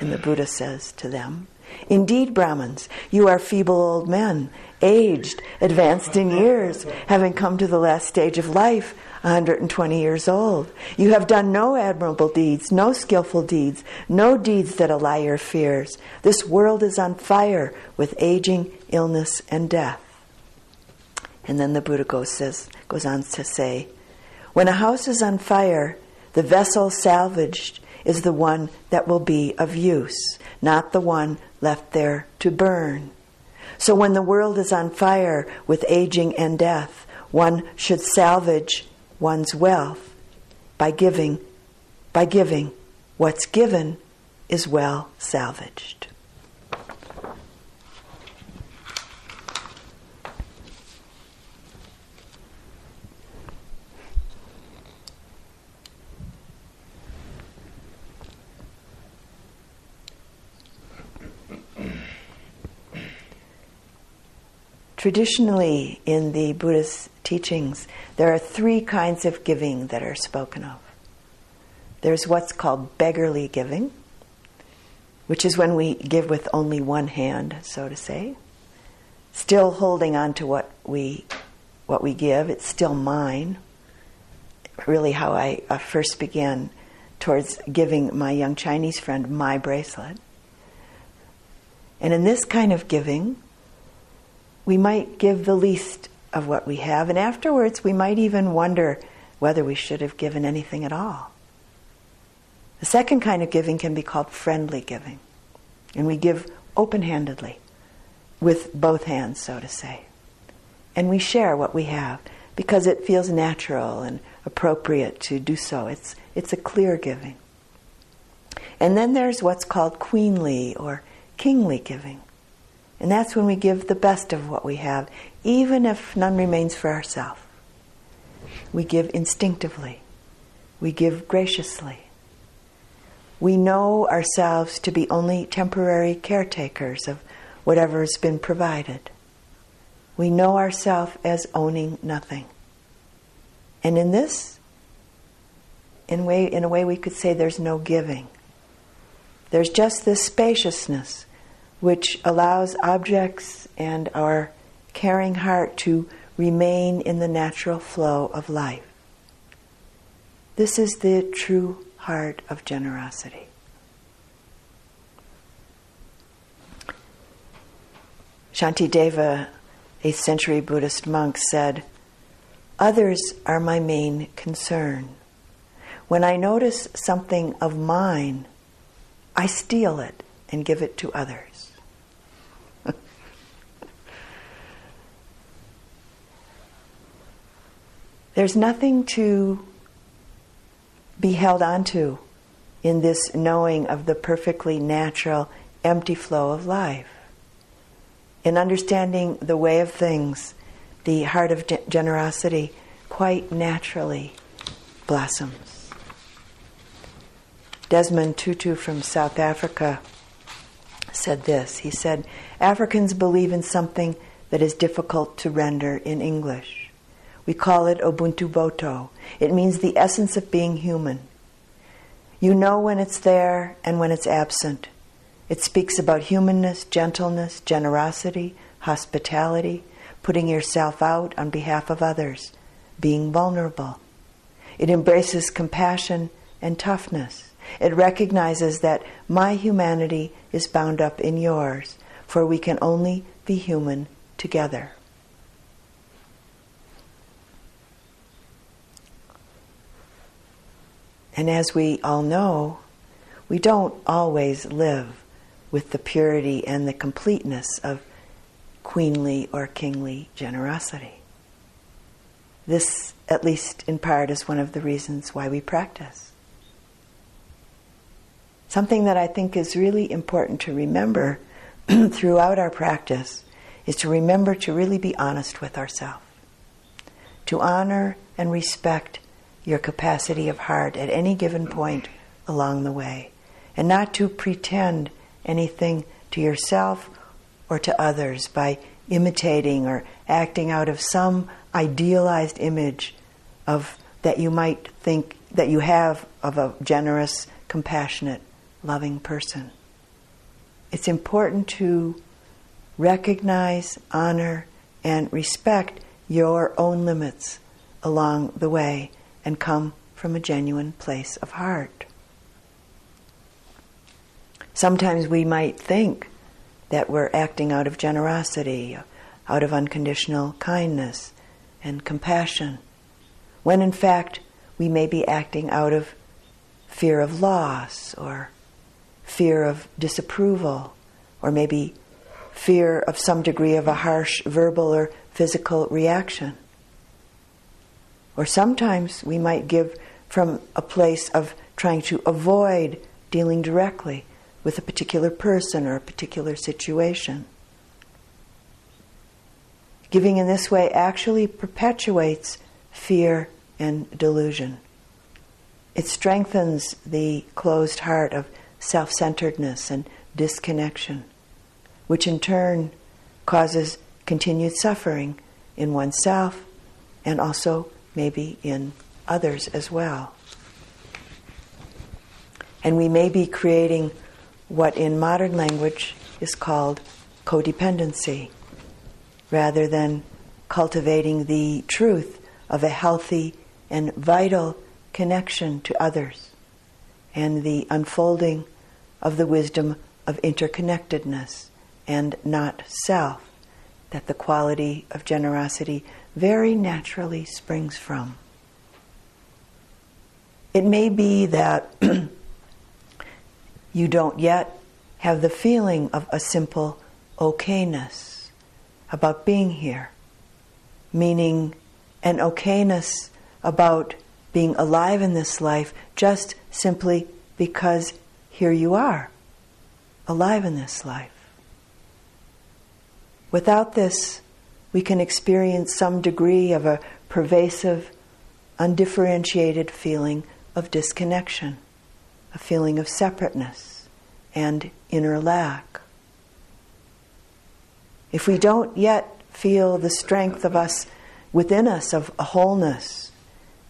And the Buddha says to them, Indeed, Brahmins, you are feeble old men, aged, advanced in years, having come to the last stage of life, 120 years old. You have done no admirable deeds, no skillful deeds, no deeds that allay your fears. This world is on fire with aging, illness, and death. And then the Buddha goes, says, goes on to say, when a house is on fire, the vessel salvaged is the one that will be of use, not the one left there to burn. So when the world is on fire with aging and death, one should salvage one's wealth by giving by giving what's given is well salvaged. Traditionally, in the Buddhist teachings, there are three kinds of giving that are spoken of. There's what's called beggarly giving, which is when we give with only one hand, so to say, still holding on to what we what we give. It's still mine. Really, how I first began towards giving my young Chinese friend my bracelet. And in this kind of giving, we might give the least of what we have, and afterwards we might even wonder whether we should have given anything at all. The second kind of giving can be called friendly giving, and we give open handedly, with both hands, so to say. And we share what we have because it feels natural and appropriate to do so. It's, it's a clear giving. And then there's what's called queenly or kingly giving. And that's when we give the best of what we have, even if none remains for ourselves. We give instinctively. We give graciously. We know ourselves to be only temporary caretakers of whatever has been provided. We know ourselves as owning nothing. And in this, in, way, in a way, we could say there's no giving. There's just this spaciousness which allows objects and our caring heart to remain in the natural flow of life. This is the true heart of generosity. Shantideva, 8th century Buddhist monk, said, Others are my main concern. When I notice something of mine, I steal it and give it to others. There's nothing to be held onto in this knowing of the perfectly natural, empty flow of life. In understanding the way of things, the heart of generosity quite naturally blossoms. Desmond Tutu from South Africa said this. He said, Africans believe in something that is difficult to render in English. We call it Ubuntu Botho. It means the essence of being human. You know when it's there and when it's absent. It speaks about humanness, gentleness, generosity, hospitality, putting yourself out on behalf of others, being vulnerable. It embraces compassion and toughness. It recognizes that my humanity is bound up in yours, for we can only be human together. And as we all know, we don't always live with the purity and the completeness of queenly or kingly generosity. This, at least in part, is one of the reasons why we practice. Something that I think is really important to remember throughout our practice is to remember to really be honest with ourselves. to honor and respect your capacity of heart at any given point along the way, and not to pretend anything to yourself or to others by imitating or acting out of some idealized image of that you might think that you have of a generous, compassionate, loving person. It's important to recognize, honor, and respect your own limits along the way and come from a genuine place of heart. Sometimes we might think that we're acting out of generosity, out of unconditional kindness and compassion, when in fact we may be acting out of fear of loss or fear of disapproval or maybe fear of some degree of a harsh verbal or physical reaction. Or sometimes we might give from a place of trying to avoid dealing directly with a particular person or a particular situation. Giving in this way actually perpetuates fear and delusion. It strengthens the closed heart of self centeredness and disconnection, which in turn causes continued suffering in oneself and also maybe in others as well. And we may be creating what in modern language is called codependency, rather than cultivating the truth of a healthy and vital connection to others and the unfolding of the wisdom of interconnectedness and not self that the quality of generosity very naturally springs from. It may be that you don't yet have the feeling of a simple okayness about being here, meaning an okayness about being alive in this life just simply because here you are, alive in this life. Without this, we can experience some degree of a pervasive, undifferentiated feeling of disconnection, a feeling of separateness and inner lack. If we don't yet feel the strength of us within us of a wholeness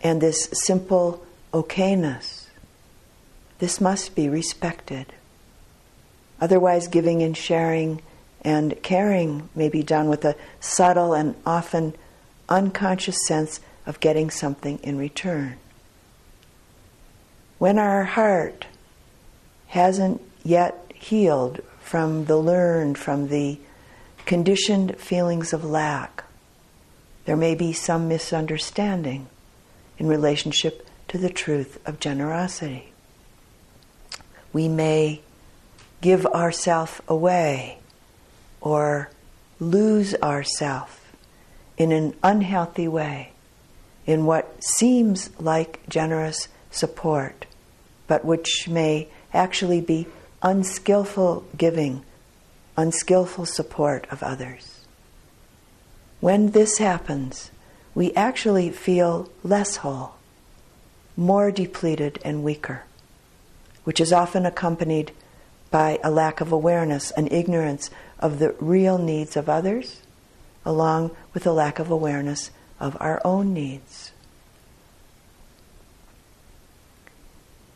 and this simple okayness, this must be respected. Otherwise, giving and sharing and caring may be done with a subtle and often unconscious sense of getting something in return. When our heart hasn't yet healed from the learned, from the conditioned feelings of lack, there may be some misunderstanding in relationship to the truth of generosity. We may give ourself away or lose ourself in an unhealthy way in what seems like generous support, but which may actually be unskillful giving, unskillful support of others. When this happens, we actually feel less whole, more depleted and weaker, which is often accompanied by a lack of awareness, an ignorance of the real needs of others, along with a lack of awareness of our own needs.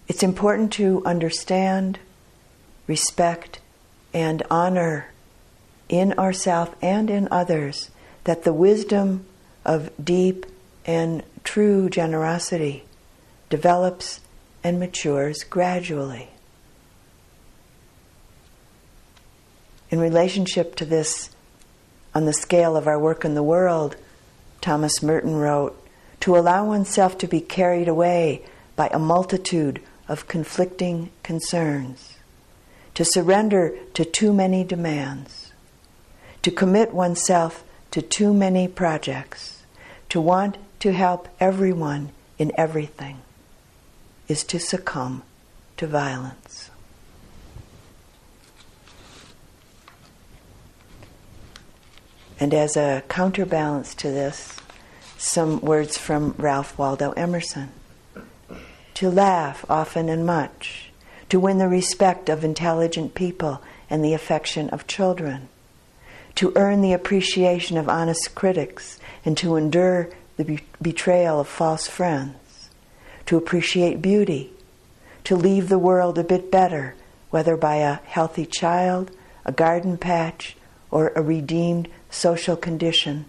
It's important to understand, respect, and honor in ourselves and in others that the wisdom of deep and true generosity develops and matures gradually. In relationship to this, on the scale of our work in the world, Thomas Merton wrote, to allow oneself to be carried away by a multitude of conflicting concerns, to surrender to too many demands, to commit oneself to too many projects, to want to help everyone in everything, is to succumb to violence. And as a counterbalance to this, some words from Ralph Waldo Emerson. To laugh often and much, to win the respect of intelligent people and the affection of children, to earn the appreciation of honest critics and to endure the be- betrayal of false friends, to appreciate beauty, to leave the world a bit better, whether by a healthy child, a garden patch, or a redeemed social condition,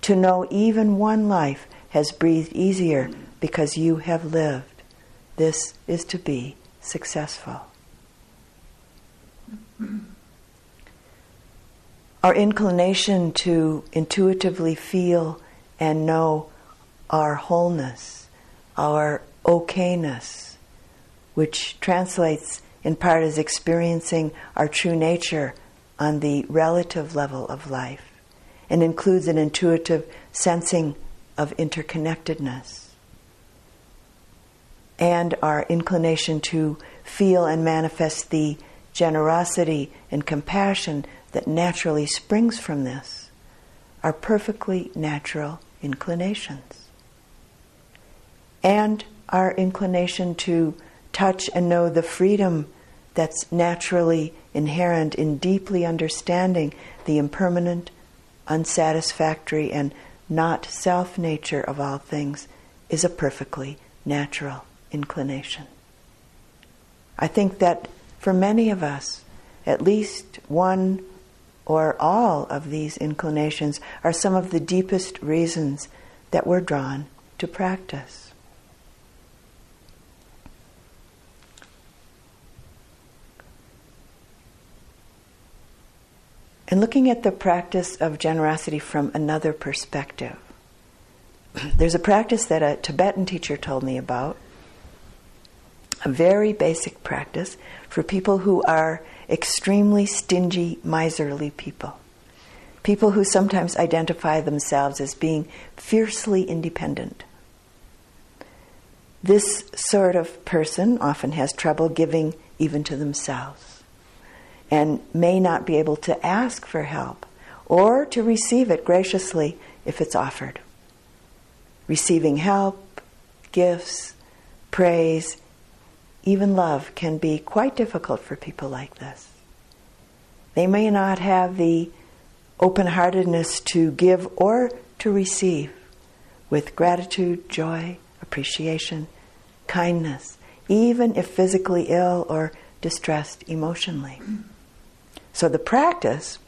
to know even one life has breathed easier because you have lived. This is to be successful. Our inclination to intuitively feel and know our wholeness, our okayness, which translates in part as experiencing our true nature on the relative level of life and includes an intuitive sensing of interconnectedness and our inclination to feel and manifest the generosity and compassion that naturally springs from this are perfectly natural inclinations. And our inclination to touch and know the freedom that's naturally inherent in deeply understanding the impermanent, unsatisfactory, and not self nature of all things is a perfectly natural inclination. I think that for many of us, at least one or all of these inclinations are some of the deepest reasons that we're drawn to practice. And looking at the practice of generosity from another perspective, there's a practice that a Tibetan teacher told me about, a very basic practice for people who are extremely stingy, miserly people. People who sometimes identify themselves as being fiercely independent. This sort of person often has trouble giving even to themselves and may not be able to ask for help or to receive it graciously if it's offered. Receiving help, gifts, praise, even love can be quite difficult for people like this. They may not have the open heartedness to give or to receive with gratitude, joy, appreciation, kindness, even if physically ill or distressed emotionally. So the practice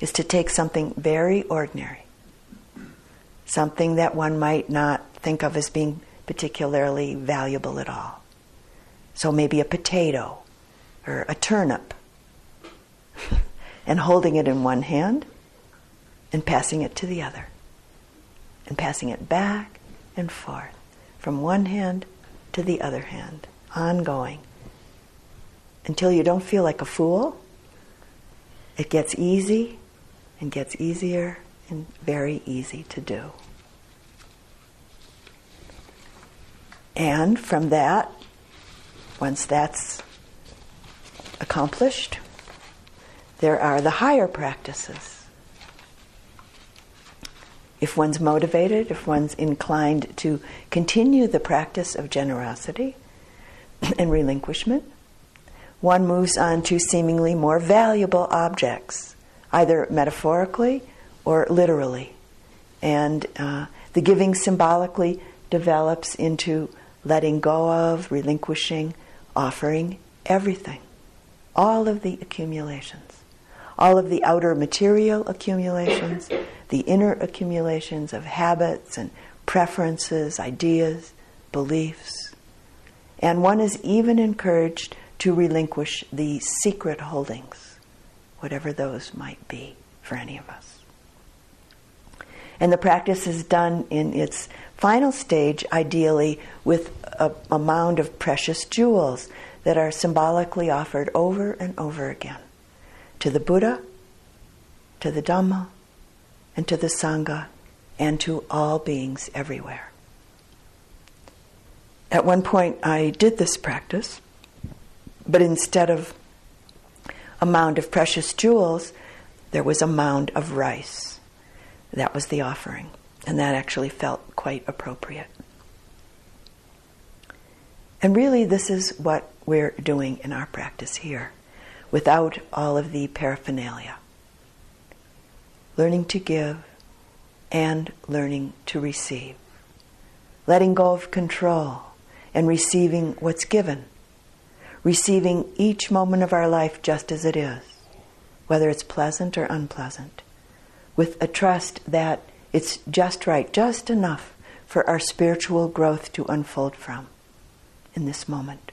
is to take something very ordinary, something that one might not think of as being particularly valuable at all. So maybe a potato or a turnip, and holding it in one hand and passing it to the other, and passing it back and forth from one hand to the other hand, ongoing, until you don't feel like a fool it gets easy and gets easier and very easy to do. And from that, once that's accomplished, there are the higher practices. If one's motivated, if one's inclined to continue the practice of generosity and relinquishment, one moves on to seemingly more valuable objects, either metaphorically or literally. And uh, the giving symbolically develops into letting go of, relinquishing, offering everything, all of the accumulations, all of the outer material accumulations, the inner accumulations of habits and preferences, ideas, beliefs. And one is even encouraged to relinquish the secret holdings, whatever those might be for any of us. And the practice is done in its final stage, ideally, with a, a, mound of precious jewels that are symbolically offered over and over again to the Buddha, to the Dhamma, and to the Sangha, and to all beings everywhere. At one point, I did this practice but instead of a mound of precious jewels, there was a mound of rice. That was the offering. And that actually felt quite appropriate. And really, this is what we're doing in our practice here, without all of the paraphernalia. Learning to give and learning to receive. Letting go of control and receiving what's given. Receiving each moment of our life just as it is, whether it's pleasant or unpleasant, with a trust that it's just right, just enough for our spiritual growth to unfold from in this moment.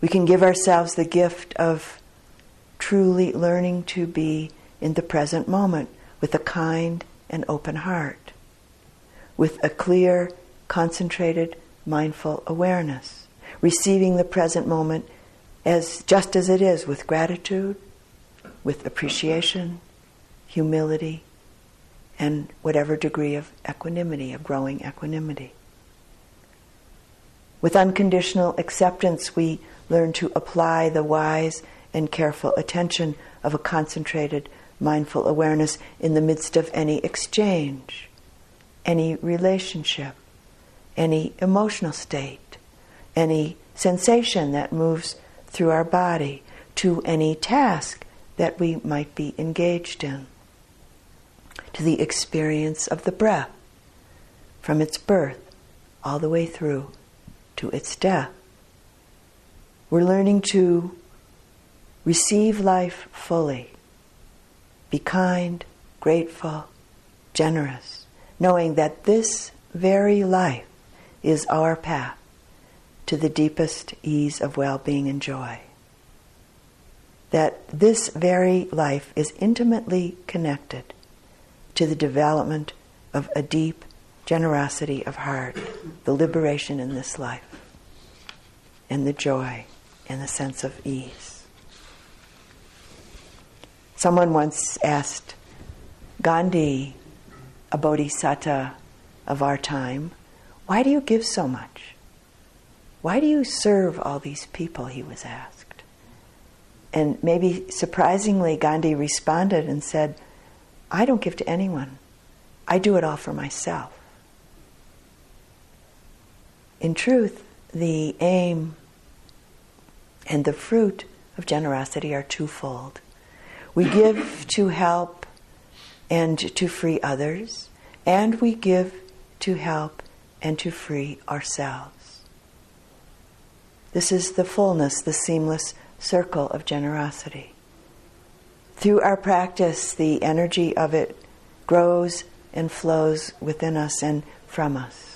We can give ourselves the gift of truly learning to be in the present moment with a kind and open heart, with a clear, concentrated, mindful awareness, receiving the present moment as just as it is with gratitude, with appreciation, humility, and whatever degree of equanimity, of growing equanimity. With unconditional acceptance, we learn to apply the wise and careful attention of a concentrated, mindful awareness in the midst of any exchange, any relationship, any emotional state, any sensation that moves through our body, to any task that we might be engaged in, to the experience of the breath from its birth all the way through to its death. We're learning to receive life fully, be kind, grateful, generous, knowing that this very life is our path to the deepest ease of well being and joy. That this very life is intimately connected to the development of a deep generosity of heart, the liberation in this life, and the joy and the sense of ease. Someone once asked Gandhi, a bodhisattva of our time, why do you give so much? Why do you serve all these people? He was asked. And maybe surprisingly, Gandhi responded and said, I don't give to anyone. I do it all for myself in truth, the aim and the fruit of generosity are twofold. We give to help and to free others, and we give to help and to free ourselves. This is the fullness, the seamless circle of generosity. Through our practice, the energy of it grows and flows within us and from us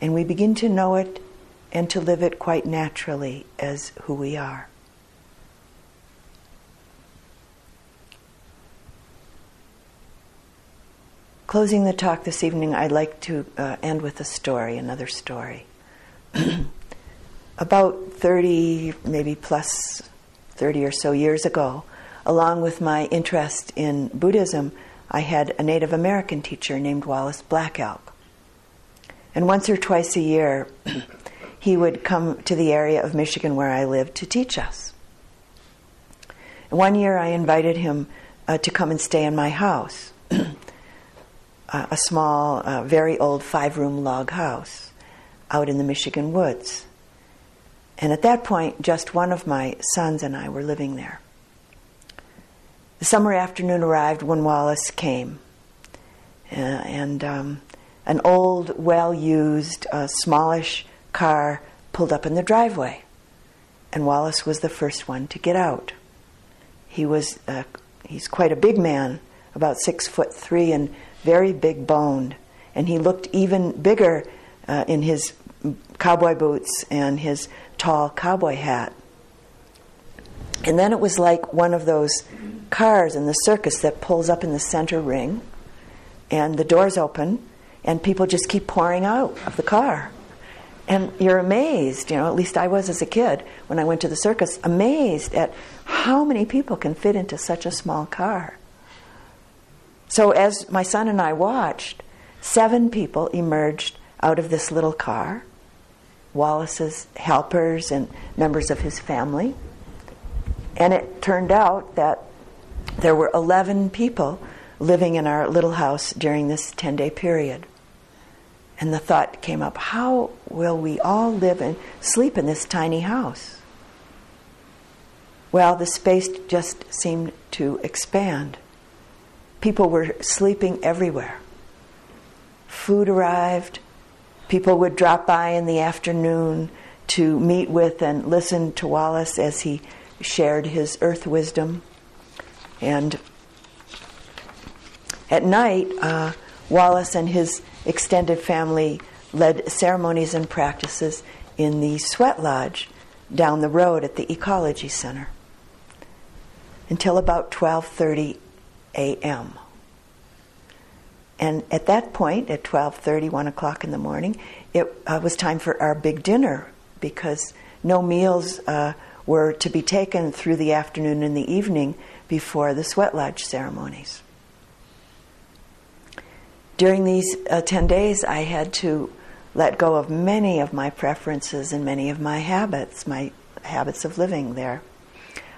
and we begin to know it and to live it quite naturally as who we are. Closing the talk this evening, I'd like to uh, end with a story, another story. About 30, maybe plus 30 or so years ago, along with my interest in Buddhism, I had a Native American teacher named Wallace Black Elk. And once or twice a year, he would come to the area of Michigan where I lived to teach us. one year I invited him uh, to come and stay in my house, a small, uh, very old five room log house out in the Michigan woods. And at that point, just one of my sons and I were living there. The summer afternoon arrived when Wallace came. Uh, and um, an old, well used, uh, smallish car pulled up in the driveway. And Wallace was the first one to get out. He was, uh, he's quite a big man, about six foot three and very big boned. And he looked even bigger uh, in his cowboy boots and his tall cowboy hat. And then it was like one of those cars in the circus that pulls up in the center ring, and the doors open, and people just keep pouring out of the car. And you're amazed, you know, at least I was as a kid when I went to the circus, amazed at how many people can fit into such a small car. So, as my son and I watched, seven people emerged out of this little car Wallace's helpers and members of his family. And it turned out that there were 11 people living in our little house during this 10 day period. And the thought came up how will we all live and sleep in this tiny house? Well, the space just seemed to expand. People were sleeping everywhere. Food arrived. People would drop by in the afternoon to meet with and listen to Wallace as he shared his earth wisdom. And at night, uh, Wallace and his extended family led ceremonies and practices in the sweat lodge down the road at the ecology center until about 12:30 a.m. And at that point, at 12:30, 1 o'clock in the morning, it uh, was time for our big dinner because no meals uh, were to be taken through the afternoon and the evening before the sweat lodge ceremonies. During these uh, 10 days, I had to let go of many of my preferences and many of my habits, my habits of living there,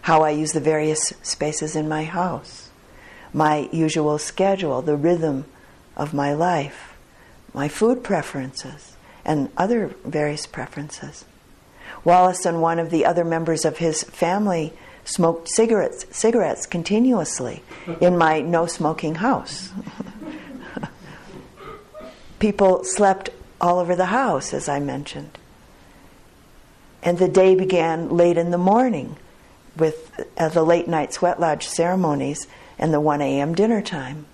how I use the various spaces in my house, my usual schedule, the rhythm of my life, my food preferences, and other various preferences. Wallace and one of the other members of his family smoked cigarettes, cigarettes continuously in my no smoking house. People slept all over the house, as I mentioned. And the day began late in the morning with uh, the late night sweat lodge ceremonies and the 1 a.m. dinner time.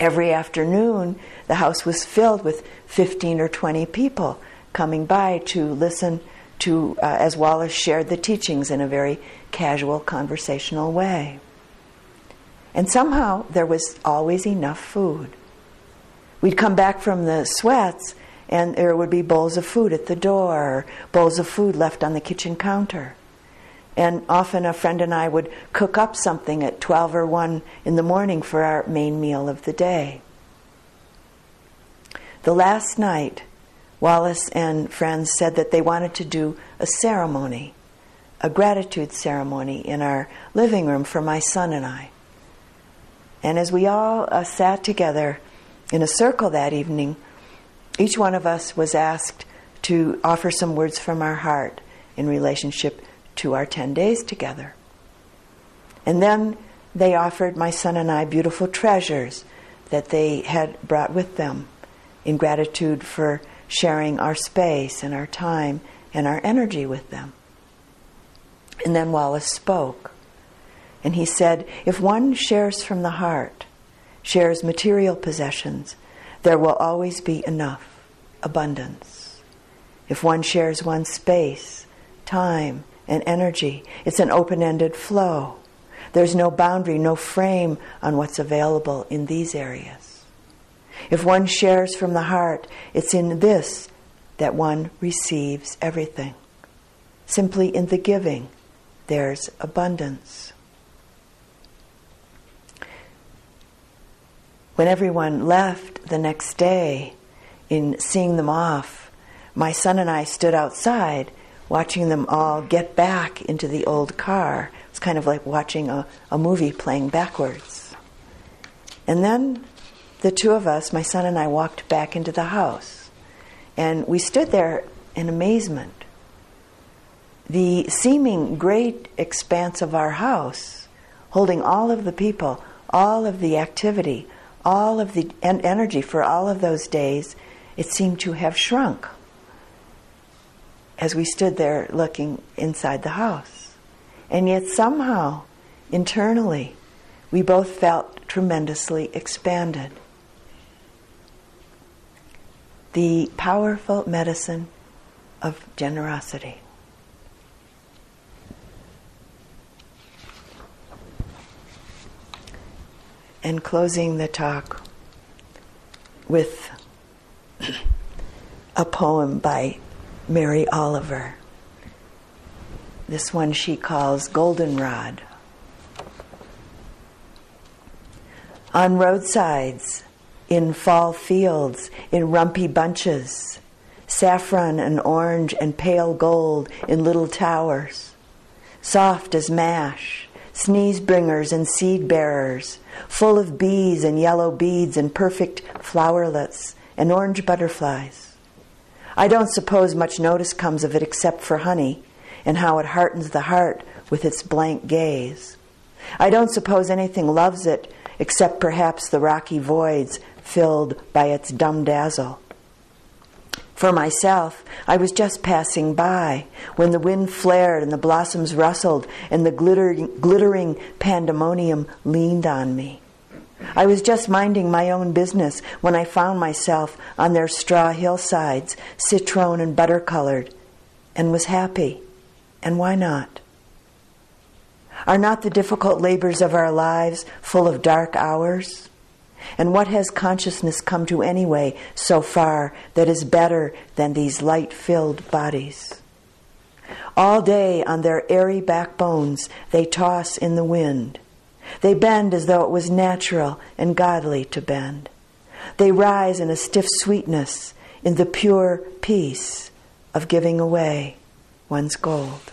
Every afternoon, the house was filled with 15 or 20 people coming by to listen to, uh, as Wallace shared the teachings in a very casual, conversational way. And somehow there was always enough food. We'd come back from the sweats, and there would be bowls of food at the door, bowls of food left on the kitchen counter. And often a friend and I would cook up something at 12 or 1 in the morning for our main meal of the day. The last night, Wallace and friends said that they wanted to do a ceremony, a gratitude ceremony in our living room for my son and I. And as we all uh, sat together in a circle that evening, each one of us was asked to offer some words from our heart in relationship to our 10 days together. And then they offered my son and I beautiful treasures that they had brought with them in gratitude for sharing our space and our time and our energy with them. And then Wallace spoke. And he said, If one shares from the heart, shares material possessions, there will always be enough, abundance. If one shares one's space, time, and energy, it's an open ended flow. There's no boundary, no frame on what's available in these areas. If one shares from the heart, it's in this that one receives everything. Simply in the giving, there's abundance. When everyone left the next day, in seeing them off, my son and I stood outside watching them all get back into the old car. It's kind of like watching a, a movie playing backwards. And then the two of us, my son and I, walked back into the house. And we stood there in amazement. The seeming great expanse of our house, holding all of the people, all of the activity, all of the en- energy for all of those days, it seemed to have shrunk as we stood there looking inside the house. And yet, somehow, internally, we both felt tremendously expanded the powerful medicine of generosity. And closing the talk with a poem by Mary Oliver. This one she calls Goldenrod. On roadsides, in fall fields, in rumpy bunches, saffron and orange and pale gold in little towers, soft as mash, sneeze bringers and seed bearers, full of bees and yellow beads and perfect flowerlets and orange butterflies. I don't suppose much notice comes of it except for honey and how it heartens the heart with its blank gaze. I don't suppose anything loves it except perhaps the rocky voids filled by its dumb dazzle. For myself, I was just passing by when the wind flared and the blossoms rustled and the glittering, glittering pandemonium leaned on me. I was just minding my own business when I found myself on their straw hillsides, citron and butter colored, and was happy. And why not? Are not the difficult labors of our lives full of dark hours? And what has consciousness come to anyway so far that is better than these light filled bodies? All day on their airy backbones they toss in the wind. They bend as though it was natural and godly to bend. They rise in a stiff sweetness, in the pure peace of giving away one's gold.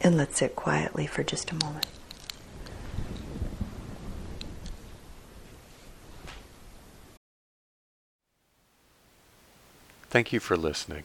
And let's sit quietly for just a moment. Thank you for listening.